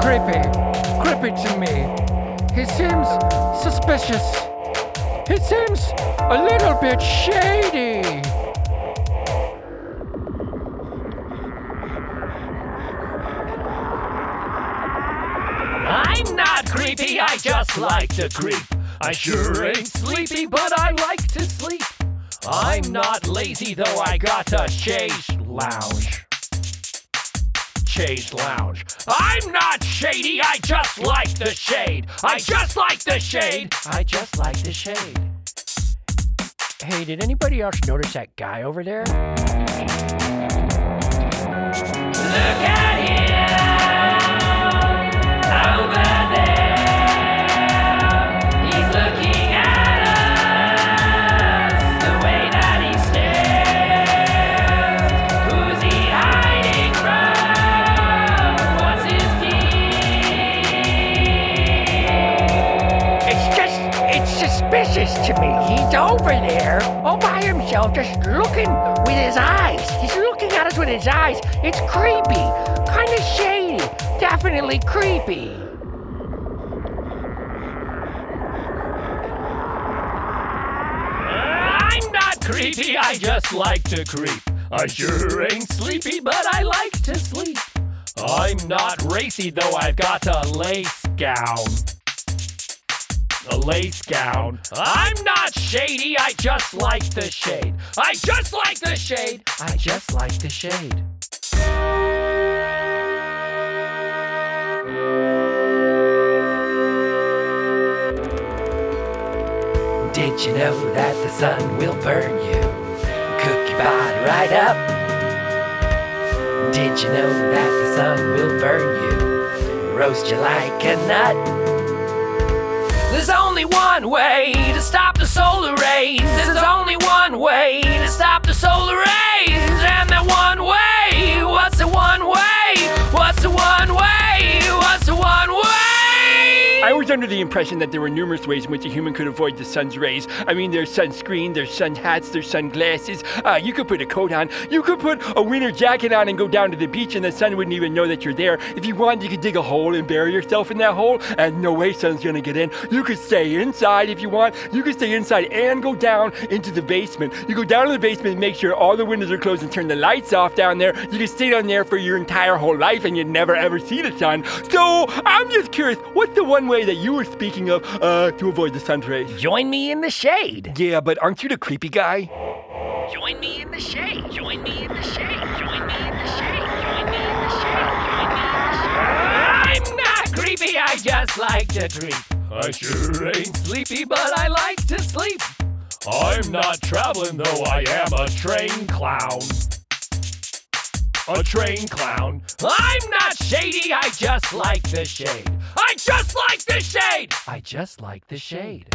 creepy. Creepy to me. He seems suspicious. He seems a little bit shady. I'm not creepy, I just like to creep. I sure ain't sleepy, but I like to sleep. I'm not lazy, though I got a chaise lounge. Chaise lounge. I'm not shady, I just like the shade. I just like the shade. I just like the shade. Hey, did anybody else notice that guy over there? Suspicious to me. He's over there, all by himself, just looking with his eyes. He's looking at us with his eyes. It's creepy, kind of shady, definitely creepy. I'm not creepy, I just like to creep. I sure ain't sleepy, but I like to sleep. I'm not racy, though I've got a lace gown. Lace gown. I'm not shady, I just like the shade. I just like the shade. I just like the shade. Did you know that the sun will burn you? Cook your body right up. Did you know that the sun will burn you? Roast you like a nut. There's only one way to stop the solar rays. There's only one way to stop the solar rays. And under the impression that there were numerous ways in which a human could avoid the sun's rays. I mean, there's sunscreen, there's sun hats, there's sunglasses. Uh, you could put a coat on. You could put a winter jacket on and go down to the beach, and the sun wouldn't even know that you're there. If you wanted, you could dig a hole and bury yourself in that hole, and no way sun's gonna get in. You could stay inside if you want. You could stay inside and go down into the basement. You go down to the basement and make sure all the windows are closed and turn the lights off down there. You could stay down there for your entire whole life, and you'd never ever see the sun. So I'm just curious, what's the one way that you were speaking of uh, to avoid the sun's rays? Join me in the shade. Yeah, but aren't you the creepy guy? Join me in the shade. Join me in the shade. Join me in the shade. Join me in the shade. Join me in the shade. I'm not creepy, I just like to creep. I sure ain't sleepy, but I like to sleep. I'm not traveling, though I am a train clown. A train clown. I'm not shady, I just like the shade. I just like shade. I just like the shade.